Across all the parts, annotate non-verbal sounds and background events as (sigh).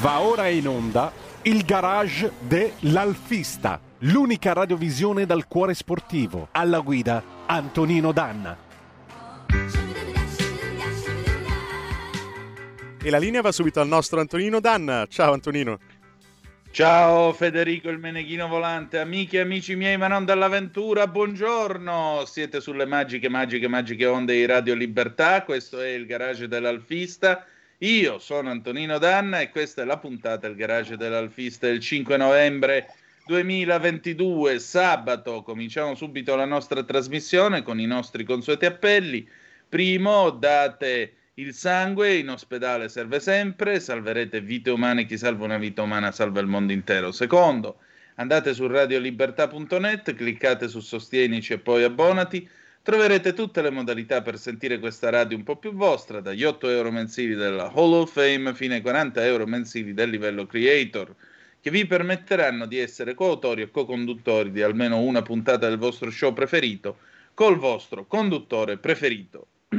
Va ora in onda il garage dell'Alfista, l'unica radiovisione dal cuore sportivo. Alla guida Antonino Danna. E la linea va subito al nostro Antonino Danna. Ciao Antonino. Ciao Federico il Meneghino Volante, amiche e amici miei, ma non dall'avventura, buongiorno! Siete sulle magiche, magiche, magiche onde di Radio Libertà, questo è il garage dell'Alfista io sono Antonino Danna e questa è la puntata del garage dell'Alfista del 5 novembre 2022, sabato. Cominciamo subito la nostra trasmissione con i nostri consueti appelli. Primo, date il sangue, in ospedale serve sempre, salverete vite umane, chi salva una vita umana salva il mondo intero. Secondo, andate su radiolibertà.net, cliccate su Sostienici e poi abbonati Troverete tutte le modalità per sentire questa radio un po' più vostra, dagli 8 euro mensili della Hall of Fame fino ai 40 euro mensili del livello Creator, che vi permetteranno di essere coautori o co-conduttori di almeno una puntata del vostro show preferito col vostro conduttore preferito. (clears throat)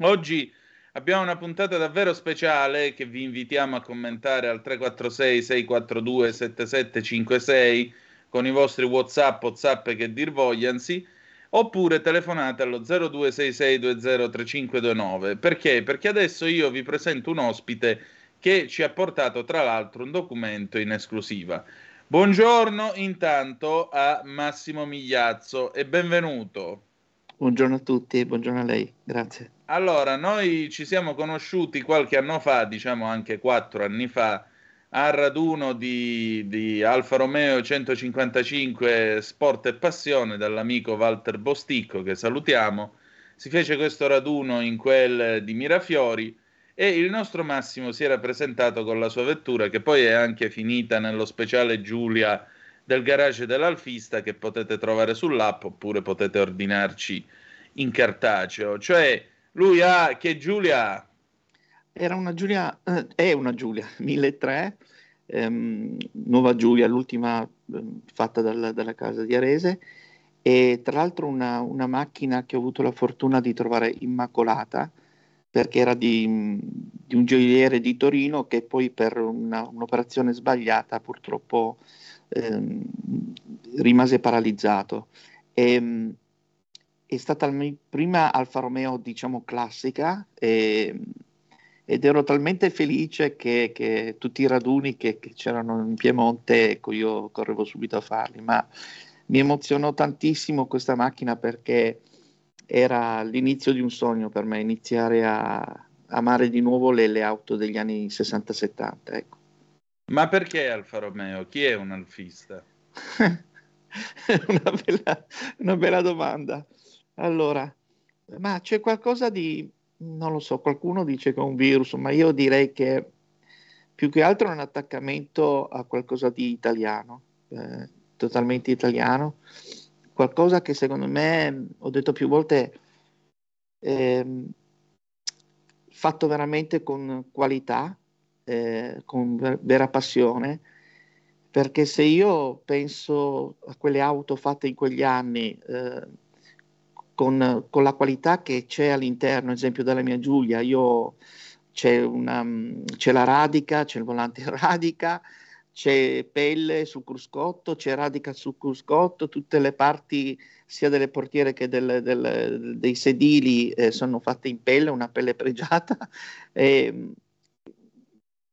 Oggi abbiamo una puntata davvero speciale che vi invitiamo a commentare al 346 642 7756 con i vostri WhatsApp, WhatsApp che dir vogliansi oppure telefonate allo 0266203529. Perché? Perché adesso io vi presento un ospite che ci ha portato tra l'altro un documento in esclusiva. Buongiorno intanto a Massimo Migliazzo e benvenuto. Buongiorno a tutti e buongiorno a lei, grazie. Allora, noi ci siamo conosciuti qualche anno fa, diciamo anche quattro anni fa, al raduno di, di, Alfa Romeo 155 Sport e Passione dall'amico Walter Bosticco che salutiamo. Si fece questo raduno in quel di Mirafiori e il nostro Massimo si era presentato con la sua vettura che poi è anche finita nello speciale Giulia del garage dell'Alfista che potete trovare sull'app oppure potete ordinarci in cartaceo. Cioè lui ha che Giulia era una Giulia, eh, è una Giulia 1003, ehm, nuova Giulia, l'ultima eh, fatta dal, dalla casa di Arese, e tra l'altro una, una, macchina che ho avuto la fortuna di trovare immacolata, perché era di, di un gioielliere di Torino che poi per una, un'operazione sbagliata purtroppo ehm, rimase paralizzato. E, ehm, è stata la mia prima Alfa Romeo, diciamo, classica. E, ed ero talmente felice che, che tutti i raduni che, che, c'erano in Piemonte, ecco, io correvo subito a farli, ma mi emozionò tantissimo questa macchina perché era l'inizio di un sogno per me, iniziare a amare di nuovo le, le auto degli anni 60-70. Ecco. Ma perché Alfa Romeo? Chi è un alfista? (laughs) una, bella, una bella domanda. Allora, ma c'è qualcosa di non lo so, qualcuno dice che è un virus, ma io direi che più che altro è un attaccamento a qualcosa di italiano, eh, totalmente italiano, qualcosa che secondo me, ho detto più volte, eh, fatto veramente con qualità, eh, con ver- vera passione, perché se io penso a quelle auto fatte in quegli anni, eh, con, con, la qualità che c'è all'interno, ad esempio della mia Giulia, io c'è, una, c'è la radica, c'è il volante (laughs) radica, c'è pelle sul cruscotto, c'è radica sul cruscotto, tutte le parti sia delle portiere che del, del, dei sedili eh, sono fatte in pelle, una pelle pregiata. (laughs) E,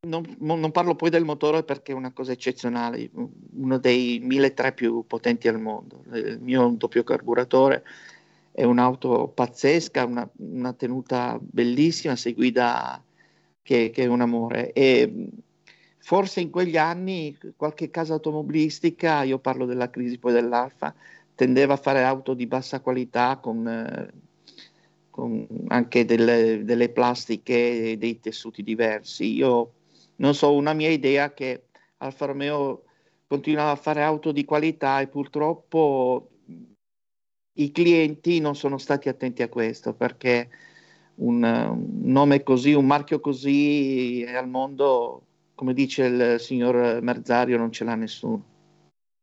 non, non, parlo poi del motore perché è una cosa eccezionale, uno dei 1003 più potenti al mondo, il mio doppio carburatore è un'auto pazzesca, una, una tenuta bellissima, si guida che, che, è un amore. E forse in quegli anni qualche casa automobilistica, io parlo della crisi poi dell'Alfa, tendeva a fare auto di bassa qualità con, con anche delle, delle, plastiche dei tessuti diversi. Io non so, una mia idea è che Alfa Romeo continuava a fare auto di qualità e purtroppo i clienti non sono stati attenti a questo perché un, un nome così, un marchio così al mondo, come dice il signor Merzario, non ce l'ha nessuno.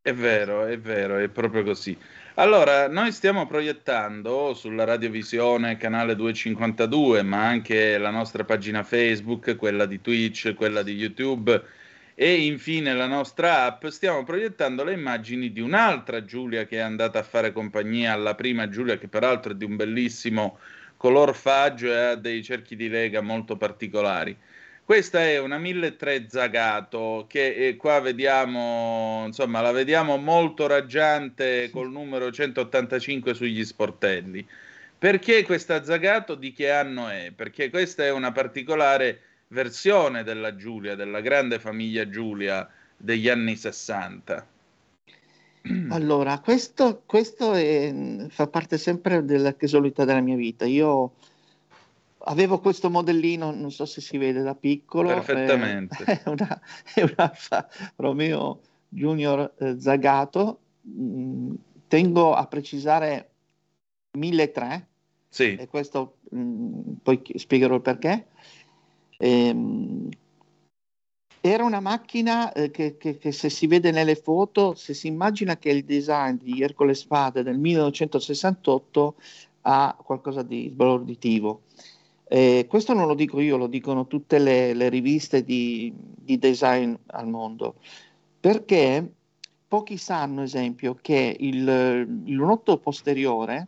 È vero, è vero, è proprio così. Allora, noi stiamo proiettando sulla radiovisione canale 252, ma anche la nostra pagina Facebook, quella di Twitch, quella di YouTube e infine la nostra app, stiamo proiettando le immagini di un'altra Giulia che è andata a fare compagnia alla prima Giulia, che peraltro è di un bellissimo color faggio e ha dei cerchi di lega molto particolari. Questa è una 1003 Zagato che eh, qua vediamo, insomma, la vediamo molto raggiante col numero 185 sugli sportelli. Perché questa Zagato di che anno è? Perché questa è una particolare versione della Giulia, della grande famiglia Giulia degli anni 60. (clears throat) Allora, questo, questo è, fa parte sempre della casualità della mia vita. Io avevo questo modellino, non so se si vede da piccolo. Perfettamente. Eh, (laughs) è, una, è un Alfa Romeo Junior eh, Zagato. Mm, tengo a precisare 1003. Sì. E questo mh, mm, poi spiegherò il perché. Ehm, era una macchina eh, che, che, che, se si vede nelle foto, se si immagina che il design di Ercole Spade del 1968 ha qualcosa di sbalorditivo. Eh, questo non lo dico io, lo dicono tutte le, le riviste di, di, design al mondo, perché pochi sanno, esempio, che il, il lunotto posteriore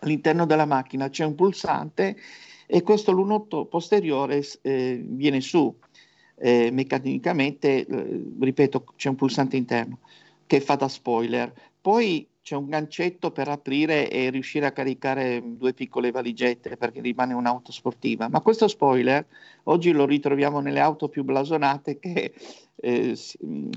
all'interno della macchina c'è un pulsante e questo lunotto posteriore eh, viene su eh, meccanicamente, eh, ripeto, c'è un pulsante interno che fa da spoiler. Poi c'è un gancetto per aprire e riuscire a caricare due piccole valigette perché rimane un'auto sportiva. Ma questo spoiler oggi lo ritroviamo nelle auto più blasonate che eh,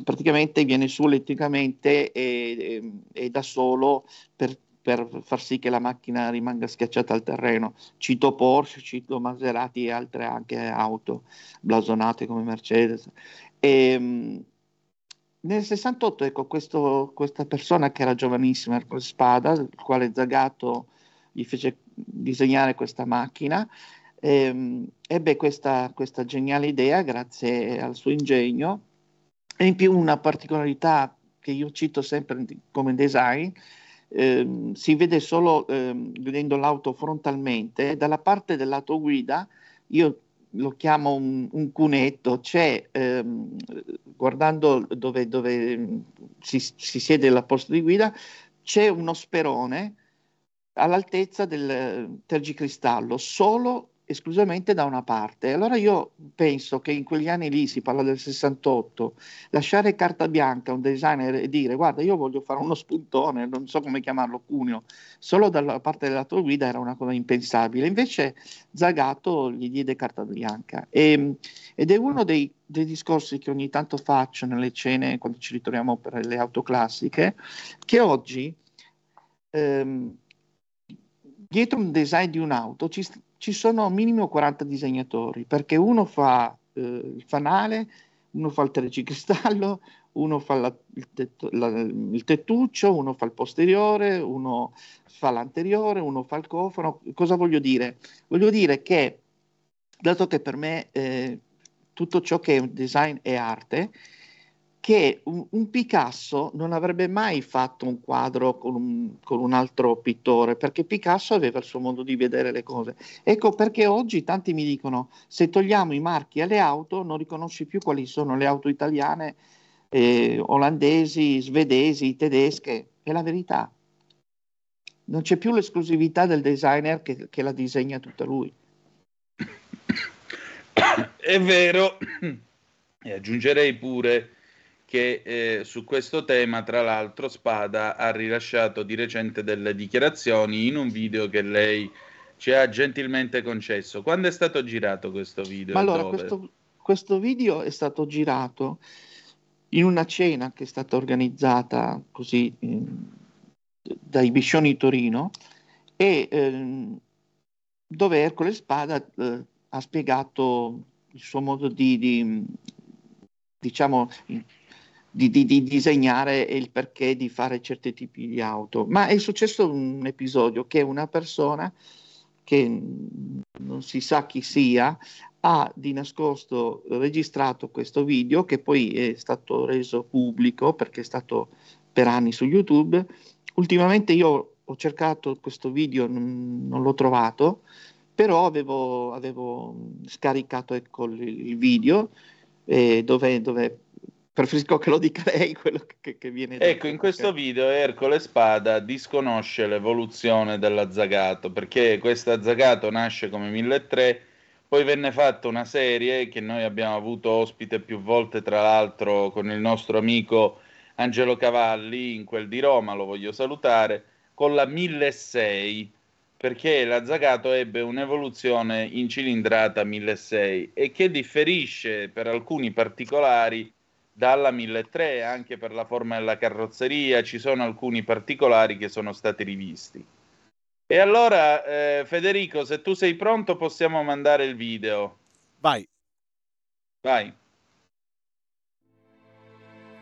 praticamente viene su elettricamente e, e, e da solo per, per, far sì che la macchina rimanga schiacciata al terreno. Cito Porsche, cito Maserati e altre anche auto blasonate come Mercedes. E, ehm, nel 68, ecco, questo, questa persona che era giovanissima, Ercole Spada, il quale Zagato gli fece disegnare questa macchina, ehm, ebbe questa, questa geniale idea grazie al suo ingegno e in più una particolarità che io cito sempre come design, ehm, si vede solo ehm, vedendo l'auto frontalmente, dalla parte dell'autoguida, io lo chiamo un, un cunetto, c'è, ehm, guardando dove, dove si, si, siede la posta di guida, c'è uno sperone all'altezza del tergicristallo, solo esclusivamente da una parte. Allora io penso che in quegli anni lì, si parla del 68, lasciare carta bianca a un designer e dire guarda io voglio fare uno spuntone, non so come chiamarlo, cuneo, solo dalla parte della tua guida era una cosa impensabile. Invece Zagato gli diede carta bianca e, ed è uno dei, dei discorsi che ogni tanto faccio nelle cene quando ci ritroviamo per le auto classiche, che oggi... Ehm, dietro un design di un'auto ci, ci sono minimo 40 disegnatori, perché uno fa eh, il fanale, uno fa il tergicristallo, (laughs) uno fa la, il, tetto, la, il, tettuccio, uno fa il posteriore, uno fa l'anteriore, uno fa il cofano. Cosa voglio dire? Voglio dire che, dato che per me eh, tutto ciò che è design è arte, che un, un, Picasso non avrebbe mai fatto un quadro con un, con un, altro pittore, perché Picasso aveva il suo modo di vedere le cose. Ecco perché oggi tanti mi dicono, se togliamo i marchi alle auto, non riconosci più quali sono le auto italiane, eh, olandesi, svedesi, tedesche. È la verità. Non c'è più l'esclusività del designer che, che la disegna tutta lui. (coughs) È vero, (coughs) e aggiungerei pure che eh, su questo tema, tra l'altro, Spada ha rilasciato di recente delle dichiarazioni in un video che lei ci ha gentilmente concesso. Quando è stato girato questo video? Ma allora, questo, questo, video è stato girato in una cena che è stata organizzata così eh, dai Biscioni Torino e eh, dove Ercole Spada eh, ha spiegato il suo modo di, di diciamo, di, di, di, disegnare e il perché di fare certi tipi di auto. Ma è successo un episodio che una persona che non si sa chi sia ha di nascosto registrato questo video che poi è stato reso pubblico perché è stato per anni su YouTube. Ultimamente io ho cercato questo video, non, non l'ho trovato, però avevo, avevo scaricato ecco, il, il video eh, dove, dove preferisco che lo dica (laughs) lei quello che, che viene detto. Ecco, in questo video Ercole Spada disconosce l'evoluzione dell'azzagato, perché questo azzagato nasce come 1003, poi venne fatta una serie che noi abbiamo avuto ospite più volte, tra l'altro con il nostro amico Angelo Cavalli, in quel di Roma, lo voglio salutare, con la 1006, perché l'azzagato ebbe un'evoluzione in cilindrata 1006 e che differisce per alcuni particolari dalla 1003 anche per la forma della carrozzeria, ci sono alcuni particolari che sono stati rivisti. E allora, eh, Federico, se tu sei pronto, possiamo mandare il video. Vai. Vai.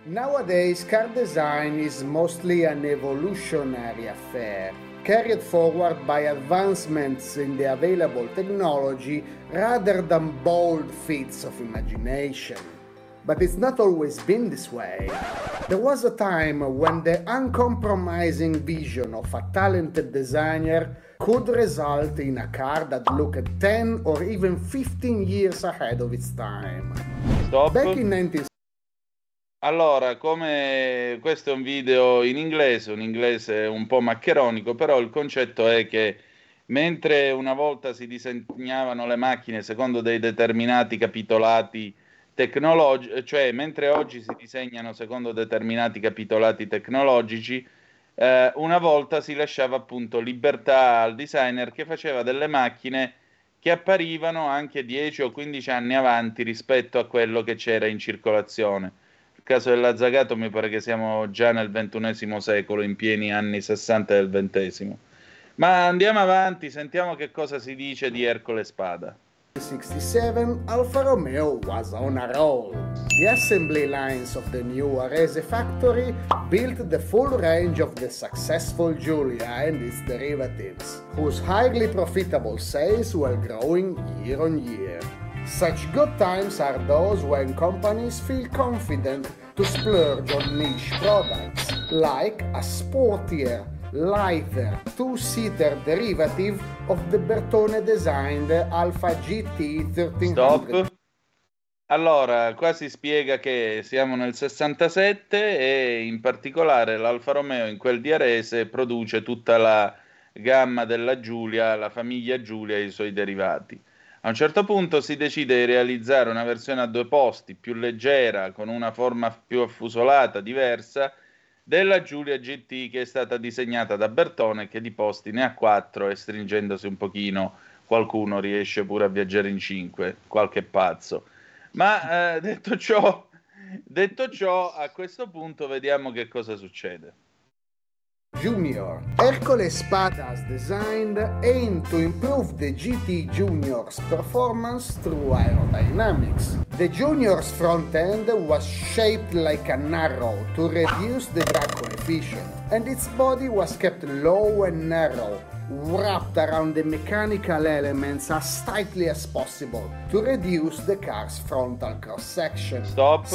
Nowadays, car design is mostly an evolutionary affair, carried forward by advancements in the available technology rather than bold feats of imagination. But it's not always been this way. There was a time when the uncompromising vision of a talented designer could result in a car that looked 10 or even 15 years ahead of its time. Stop. Back in 19... Allora, come questo è un video in inglese, un inglese un po' maccheronico, però il concetto è che mentre una volta si disegnavano le macchine secondo dei determinati capitolati tecnologici, cioè mentre oggi si disegnano secondo determinati capitolati tecnologici, eh, una volta si lasciava appunto libertà al designer che faceva delle macchine che apparivano anche 10 o 15 anni avanti rispetto a quello che c'era in circolazione. Nel caso dell'azzagato mi pare che siamo già nel XXI secolo, in pieni anni 60 del XX. Ma andiamo avanti, sentiamo che cosa si dice di Ercole Spada. 67, Alfa Romeo was on a roll. The assembly lines of the new Arese factory built the full range of the successful Giulia and its derivatives, whose highly profitable sales were growing year on year. Such good times are those when companies feel confident to splurge on niche products, like a sportier lighter two-seater derivative of the Bertone designed Alfa GT 1300. Stop. Allora, qua si spiega che siamo nel 67 e in particolare l'Alfa Romeo in quel di Arese produce tutta la gamma della Giulia, la famiglia Giulia e i suoi derivati. A un certo punto si decide di realizzare una versione a due posti più leggera, con una forma più affusolata, diversa, della Giulia GT che è stata disegnata da Bertone che di posti ne ha 4 e stringendosi un pochino qualcuno riesce pure a viaggiare in 5, qualche pazzo. Ma eh, detto, ciò, detto ciò, a questo punto vediamo che cosa succede. Junior. Hercules Spada's designed aimed to improve the GT Junior's performance through aerodynamics. The Junior's front end was shaped like an arrow to reduce the drag coefficient, and its body was kept low and narrow, wrapped around the mechanical elements as tightly as possible to reduce the car's frontal cross section. Stop.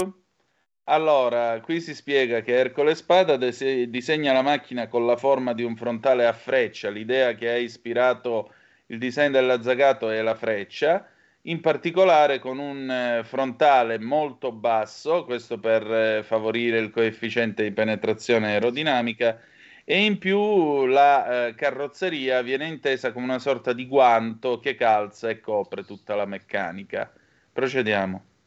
Allora, qui si spiega che Ercole Spada des- disegna la macchina con la forma di un frontale a freccia, l'idea che ha ispirato il design dell'azzagato è la freccia, in particolare con un eh, frontale molto basso, questo per eh, favorire il coefficiente di penetrazione aerodinamica, e in più la eh, carrozzeria viene intesa come una sorta di guanto che calza e copre tutta la meccanica. Procediamo.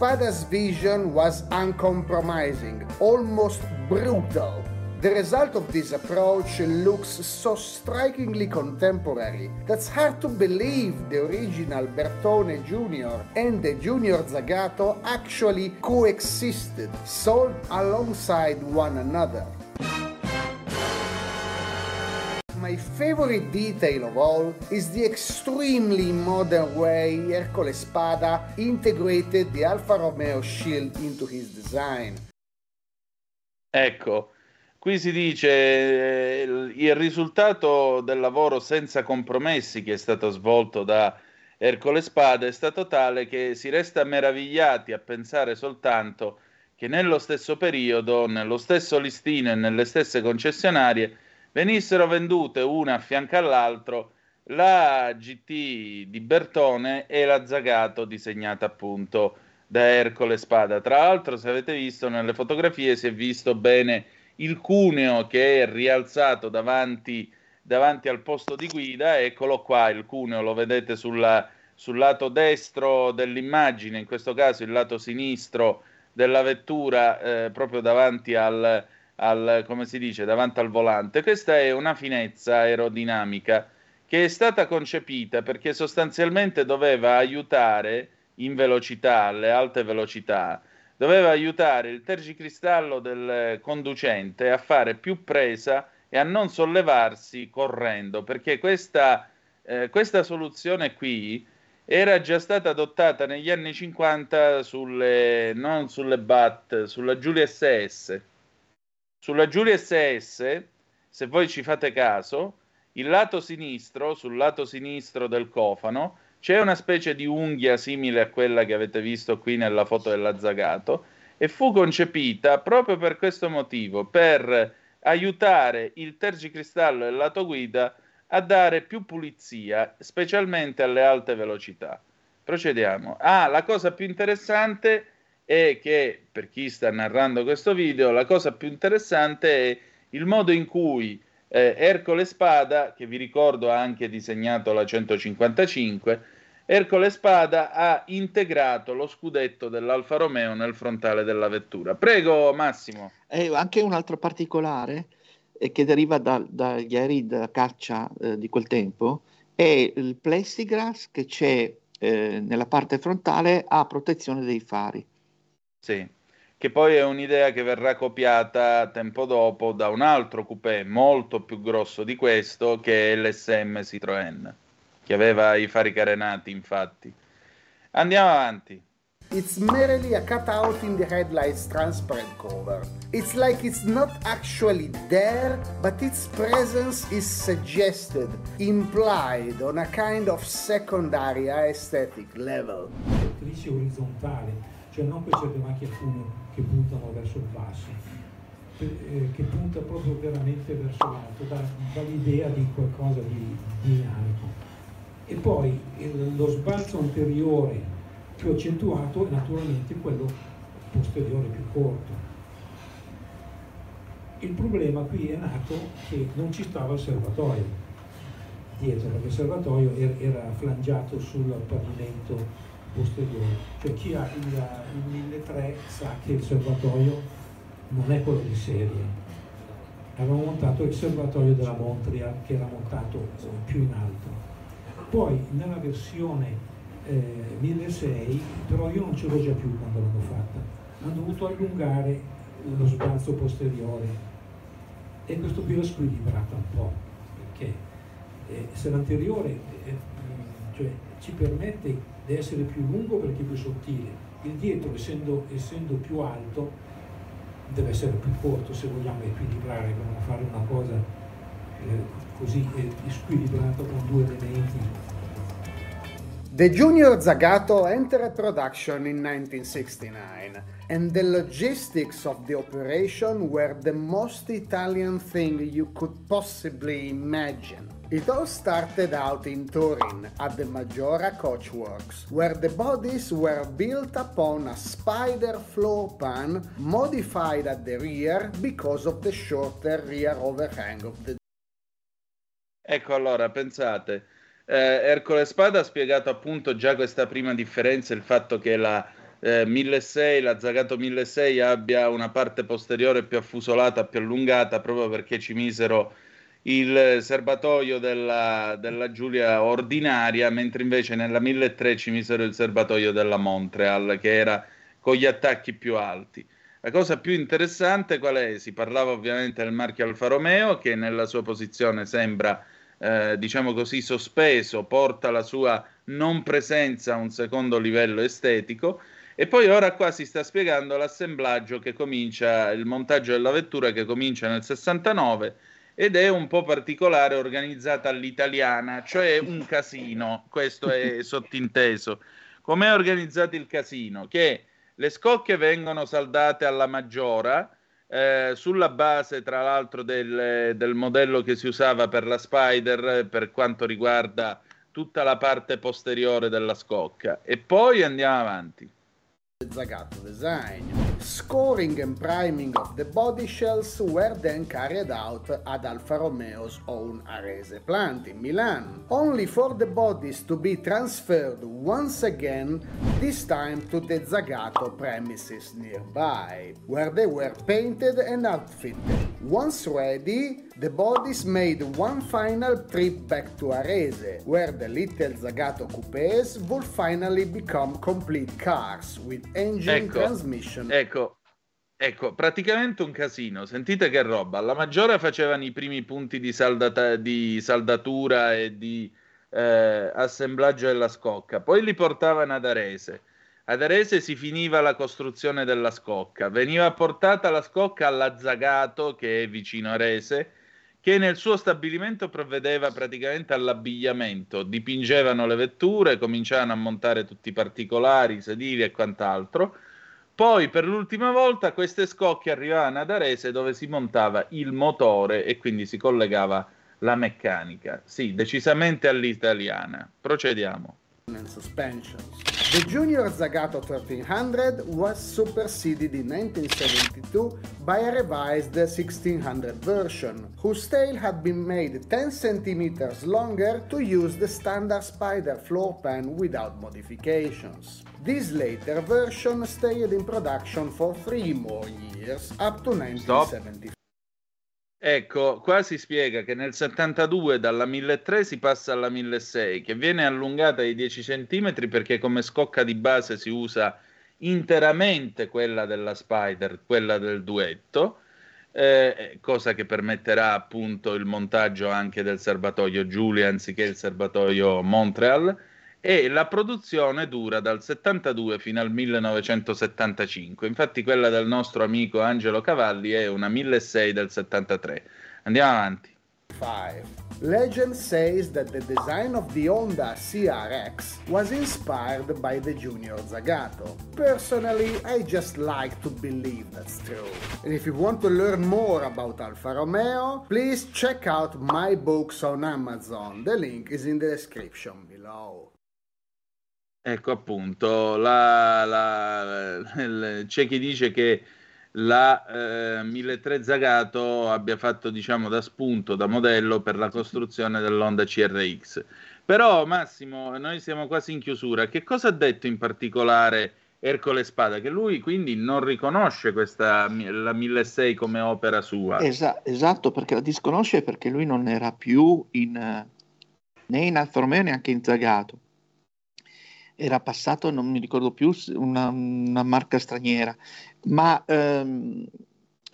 Spada's vision was uncompromising, almost brutal. The result of this approach looks so strikingly contemporary that's hard to believe the original Bertone Jr. and the Junior Zagato actually coexisted, sold alongside one another my favorite detail of all is the extremely modern way Ercole Spada integrated the Alfa Romeo shield into his design. Ecco, Qui si dice eh, il risultato del lavoro senza compromessi che è stato svolto da Ercole Spada è stato tale che si resta meravigliati a pensare soltanto che nello stesso periodo, nello stesso listino e nelle stesse concessionarie venissero vendute una a fianco all'altro la GT di Bertone e la Zagato disegnata appunto da Ercole Spada. Tra l'altro, se avete visto nelle fotografie, si è visto bene il cuneo che è rialzato davanti, davanti al posto di guida. Eccolo qua, il cuneo lo vedete sulla, sul lato destro dell'immagine, in questo caso il lato sinistro della vettura, eh, proprio davanti al, al, come si dice, davanti al volante. Questa è una finezza aerodinamica che è stata concepita perché sostanzialmente doveva aiutare in velocità, alle alte velocità, doveva aiutare il tergicristallo del conducente a fare più presa e a non sollevarsi correndo, perché questa, eh, questa soluzione qui era già stata adottata negli anni 50 sulle, non sulle BAT, sulla Giulia SS. Sulla Giulia SS, se voi ci fate caso, il lato sinistro, sul lato sinistro del cofano, c'è una specie di unghia simile a quella che avete visto qui nella foto dell'azzagato e fu concepita proprio per questo motivo, per aiutare il tergicristallo del lato guida a dare più pulizia, specialmente alle alte velocità. Procediamo. Ah, la cosa più interessante è che, per chi sta narrando questo video, la cosa più interessante è il modo in cui eh, Ercole Spada, che vi ricordo ha anche disegnato la 155, Ercole Spada ha integrato lo scudetto dell'Alfa Romeo nel frontale della vettura. Prego Massimo. E anche un altro particolare eh, che deriva da, dagli aerei da caccia eh, di quel tempo è il plexiglass che c'è eh, nella parte frontale a protezione dei fari. Sì che poi è un'idea che verrà copiata tempo dopo da un altro coupé molto più grosso di questo, che è l'SM Citroën, che aveva i fari carenati, infatti. Andiamo avanti. It's merely a cutout in the headlights transparent cover. It's like it's not actually there, but its presence is suggested, implied on a kind of secondary aesthetic level. orizzontale, cioè non queste macchie a fumo che puntano verso il basso, eh, che punta proprio veramente verso l'alto, dà, dà l'idea di qualcosa di dinamico. E poi il, lo sbalzo anteriore più accentuato è naturalmente quello posteriore più corto. Il problema qui è nato che non ci stava il serbatoio dietro, perché il serbatoio era flangiato sul pavimento posteriore. Cioè chi ha il, il 1300 sa che il serbatoio non è quello di serie. Avevamo montato il serbatoio della Montreal che era montato più in alto. Poi nella versione eh, 1600, però io non ce l'ho già più quando l'hanno fatta, hanno dovuto allungare lo sbalzo posteriore e questo qui l'ho squilibrata un po', perché eh, se l'anteriore eh, cioè, ci permette di essere più lungo perché è più sottile, il dietro essendo, essendo più alto deve essere più corto se vogliamo equilibrare, dobbiamo fare una cosa eh, così eh, squilibrata con due elementi. The Junior Zagato entered production in 1969, and the logistics of the operation were the most Italian thing you could possibly imagine. It all started out in Turin at the Maggiora Coachworks, where the bodies were built upon a spider floor pan modified at the rear because of the shorter rear overhang of the Ecco allora, pensate, eh, Ercole Spada ha spiegato appunto già questa prima differenza, il fatto che la eh, 1600, la Zagato 1600 abbia una parte posteriore più affusolata, più allungata, proprio perché ci misero il serbatoio della, della, Giulia ordinaria, mentre invece nella 1003 ci misero il serbatoio della Montreal, che era con gli attacchi più alti. La cosa più interessante qual è? Si parlava ovviamente del marchio Alfa Romeo, che nella sua posizione sembra, eh, diciamo così, sospeso, porta la sua non presenza a un secondo livello estetico, E poi ora qua si sta spiegando l'assemblaggio che comincia, il montaggio della vettura che comincia nel 69 ed è un po' particolare, organizzata all'italiana, cioè un casino, questo è (laughs) sottinteso. Com'è organizzato il casino? Che le scocche vengono saldate alla maggiora, eh, sulla base tra l'altro del, del, modello che si usava per la Spider per quanto riguarda tutta la parte posteriore della scocca. E poi andiamo avanti Zagato design Scoring and priming of the body shells were then carried out at Alfa Romeo's own Arese plant in Milan, only for the bodies to be transferred once again, this time to the Zagato premises nearby, where they were painted and outfitted. Once ready, the bodies made one final trip back to Arese, where the little Zagato coupés would finally become complete cars with engine ecco, transmission. Ecco, ecco, praticamente un casino. Sentite che roba. Alla Maggiore facevano i primi punti di, saldata, di saldatura e di eh, assemblaggio della scocca, poi li portavano ad Arese. Ad Arese si finiva la costruzione della scocca, veniva portata la scocca alla Zagato, che è vicino a Arese, che nel suo stabilimento provvedeva praticamente all'abbigliamento, dipingevano le vetture, cominciavano a montare tutti i particolari, i sedili e quant'altro. Poi per l'ultima volta queste scocche arrivavano ad Arese dove si montava il motore e quindi si collegava la meccanica. Sì, decisamente all'italiana. Procediamo. And suspensions. The Junior Zagato 1300 was superseded in 1972 by a revised 1600 version, whose tail had been made 10 centimeters longer to use the standard Spider floor pan without modifications. This later version stayed in production for three more years, up to 1975. Ecco, qua si spiega che nel 72 dalla 1003 si passa alla 1006, che viene allungata di 10 cm perché come scocca di base si usa interamente quella della Spider, quella del duetto, eh, cosa che permetterà appunto il montaggio anche del serbatoio Giulia anziché il serbatoio Montreal e la produzione dura dal 72 fino al 1975. Infatti quella del nostro amico Angelo Cavalli è una 1006 del 73. Andiamo avanti. 5. Legend says that the design of the Honda CRX was inspired by the Junior Zagato. Personally, I just like to believe that's true. And if you want to learn more about Alfa Romeo, please check out my books on Amazon. The link is in the description below. Ecco appunto, la, la, c'è chi dice che la eh, 1003 Zagato abbia fatto diciamo da spunto, da modello per la costruzione dell'Honda CRX. Però Massimo, noi siamo quasi in chiusura. Che cosa ha detto in particolare Ercole Spada? Che lui quindi non riconosce questa la 1006 come opera sua. Esa- esatto, perché la disconosce perché lui non era più in, né in Alfa Romeo neanche in Zagato era passato, non mi ricordo più, una, una marca straniera, ma ehm,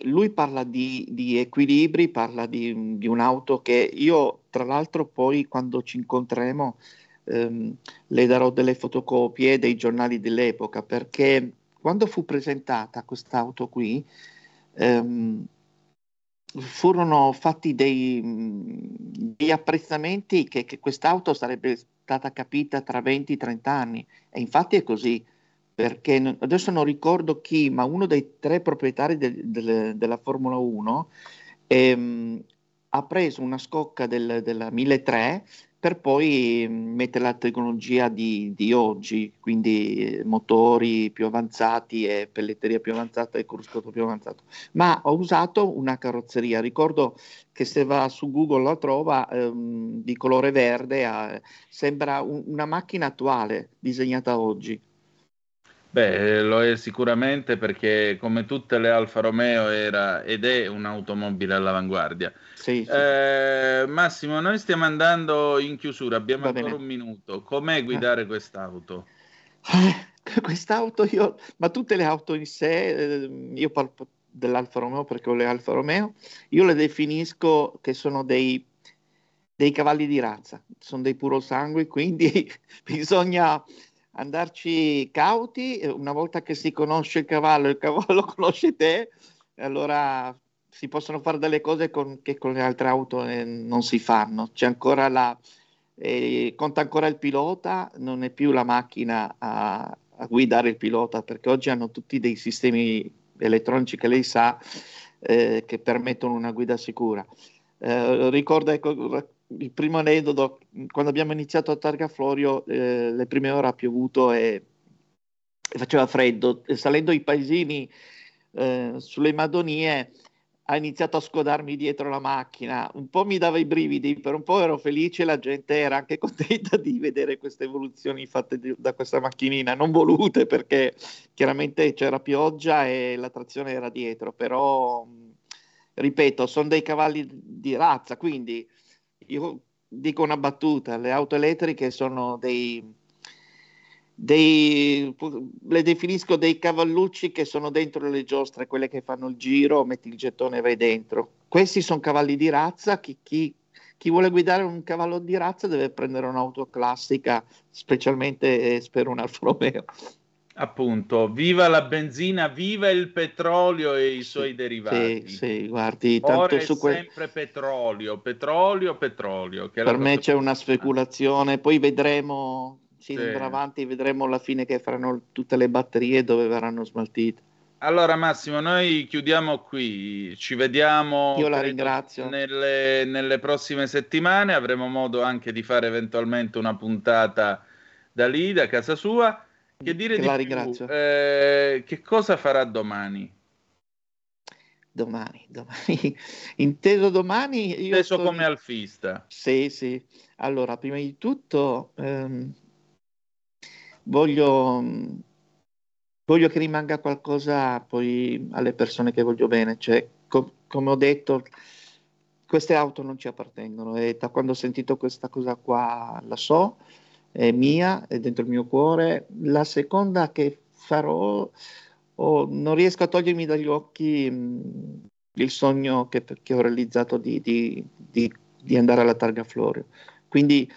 lui parla di, di, equilibri, parla di, di, un'auto che io, tra l'altro, poi quando ci incontreremo ehm, le darò delle fotocopie dei giornali dell'epoca, perché quando fu presentata quest'auto qui, ehm, furono fatti dei, degli apprezzamenti che, che quest'auto sarebbe stata capita tra 20 e 30 anni. E infatti è così perché adesso non ricordo chi, ma uno dei tre proprietari del, del, della Formula 1 ehm, ha preso una scocca del, della 1003 per poi mettere la tecnologia di, di, oggi, quindi eh, motori più avanzati e pelletteria più avanzata e cruscotto più avanzato. Ma ho usato una carrozzeria, ricordo che se va su Google la trova ehm, di colore verde, eh, sembra un, una macchina attuale disegnata oggi. Beh, lo è sicuramente perché come tutte le Alfa Romeo era ed è un'automobile all'avanguardia. Sì, sì. Eh, Massimo, noi stiamo andando in chiusura, abbiamo Va ancora bene. un minuto. Com'è guidare ah. quest'auto? Eh, quest'auto io, ma tutte le auto in sé, eh, io parlo dell'Alfa Romeo perché ho le Alfa Romeo, io le definisco che sono dei, dei cavalli di razza, sono dei puro sangue, quindi (laughs) bisogna andarci cauti, una volta che si conosce il cavallo, il cavallo (laughs) conosce te, allora si possono fare delle cose con, che con le altre auto eh, non si fanno. C'è ancora la, eh, conta ancora il pilota, non è più la macchina a, a, guidare il pilota, perché oggi hanno tutti dei sistemi elettronici che lei sa eh, che permettono una guida sicura. Eh, ricordo ecco, il primo aneddoto, quando abbiamo iniziato a Targa Florio, eh, le prime ore ha piovuto e, faceva freddo, e salendo i paesini eh, sulle Madonie ha iniziato a scodarmi dietro la macchina, un po' mi dava i brividi, per un po' ero felice, la gente era anche (laughs) contenta di vedere queste evoluzioni fatte di, da questa macchinina, non volute perché chiaramente c'era pioggia e la trazione era dietro, però ripeto, sono dei cavalli di razza, quindi io dico una battuta, le auto elettriche sono dei dei, le definisco dei cavallucci che sono dentro le giostre, quelle che fanno il giro, metti il gettone e vai dentro. Questi sono cavalli di razza, chi, chi, chi, vuole guidare un cavallo di razza deve prendere un'auto classica, specialmente eh, per un Alfa Romeo. Appunto, viva la benzina, viva il petrolio e i suoi derivati. Sì, sì, guardi, tanto Ora su que... sempre petrolio, petrolio, petrolio. per me c'è una speculazione, poi vedremo sì. andrà avanti, vedremo alla fine che faranno tutte le batterie dove verranno smaltite. Allora Massimo, noi chiudiamo qui, ci vediamo Io la ringrazio. Nelle, nelle, prossime settimane, avremo modo anche di fare eventualmente una puntata da lì, da casa sua. Che dire che di la più? ringrazio. Eh, che cosa farà domani? Domani, domani, (laughs) inteso domani... Inteso sto... come alfista. Sì, sì. Allora, prima di tutto... Ehm voglio, voglio che rimanga qualcosa poi alle persone che voglio bene. Cioè, com- come ho detto, queste auto non ci appartengono e da quando ho sentito questa cosa qua la so, è mia, dentro il mio cuore. La seconda che farò, oh, non riesco a togliermi dagli occhi mh, il sogno che, che ho realizzato di, di, di, di, andare alla Targa Florio. Quindi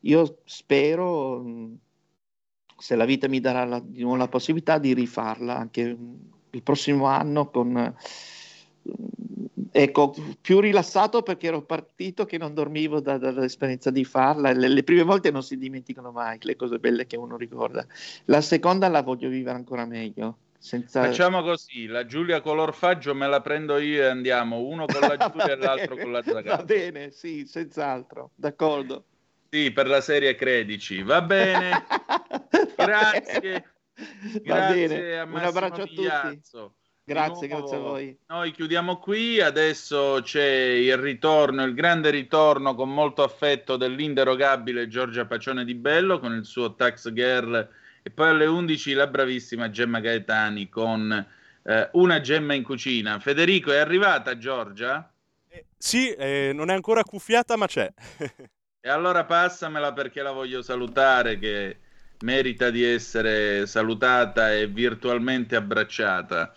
io spero... Mh, se la vita mi darà la, di nuovo la possibilità di rifarla anche il prossimo anno con eh, ecco più rilassato perché ero partito che non dormivo da, da, dall'esperienza di farla le, le, prime volte non si dimenticano mai le cose belle che uno ricorda la seconda la voglio vivere ancora meglio senza... Facciamo così, la Giulia Colorfaggio me la prendo io e andiamo, uno con la (laughs) Giulia e l'altro con la Zagata. Va bene, sì, senz'altro, d'accordo. Sì, per la serie credici. Va bene. (laughs) grazie. Va bene. Un abbraccio a tutti. Grazie, nuovo, grazie a voi. Noi chiudiamo qui, adesso c'è il ritorno, il grande ritorno con molto affetto dell'inderogabile Giorgia Pacione di Bello con il suo Tax Girl e poi alle 11 la bravissima Gemma Gaetani con eh, una gemma in cucina. Federico, è arrivata Giorgia? Eh, sì, eh, non è ancora cuffiata ma c'è. (laughs) E allora passamela perché la voglio salutare, che merita di essere salutata e virtualmente abbracciata.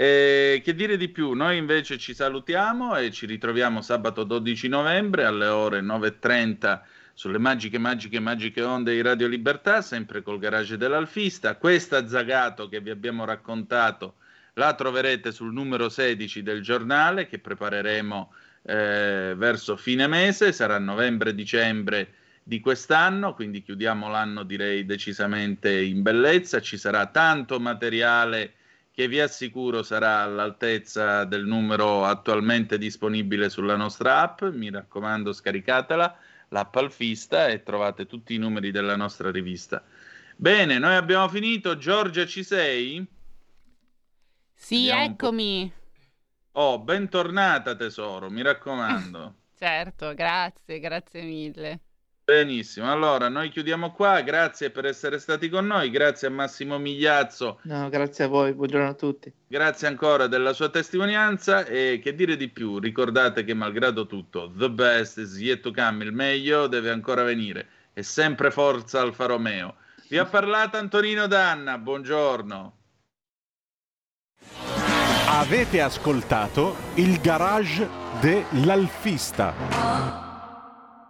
E che dire di più? Noi invece ci salutiamo e ci ritroviamo sabato 12 novembre alle ore 9.30 sulle magiche, magiche, magiche onde di Radio Libertà, sempre col garage dell'Alfista. Questa Zagato che vi abbiamo raccontato la troverete sul numero 16 del giornale che prepareremo eh, verso fine mese, sarà novembre-dicembre di quest'anno, quindi chiudiamo l'anno direi decisamente in bellezza, ci sarà tanto materiale che vi assicuro sarà all'altezza del numero attualmente disponibile sulla nostra app, mi raccomando scaricatela, l'app Alfista e trovate tutti i numeri della nostra rivista. Bene, noi abbiamo finito, Giorgia ci sei? Sì, Vediamo eccomi. Oh, bentornata tesoro, mi raccomando. (laughs) certo, grazie, grazie mille. Benissimo, allora noi chiudiamo qua, grazie per essere stati con noi, grazie a Massimo Migliazzo. No, grazie a voi, buongiorno a tutti. Grazie ancora della sua testimonianza e che dire di più, ricordate che malgrado tutto, the best is yet to come, il meglio deve ancora venire e sempre forza Alfa Romeo. Vi ha parlato Antonino Danna, buongiorno. Avete ascoltato il garage dell'Alfista.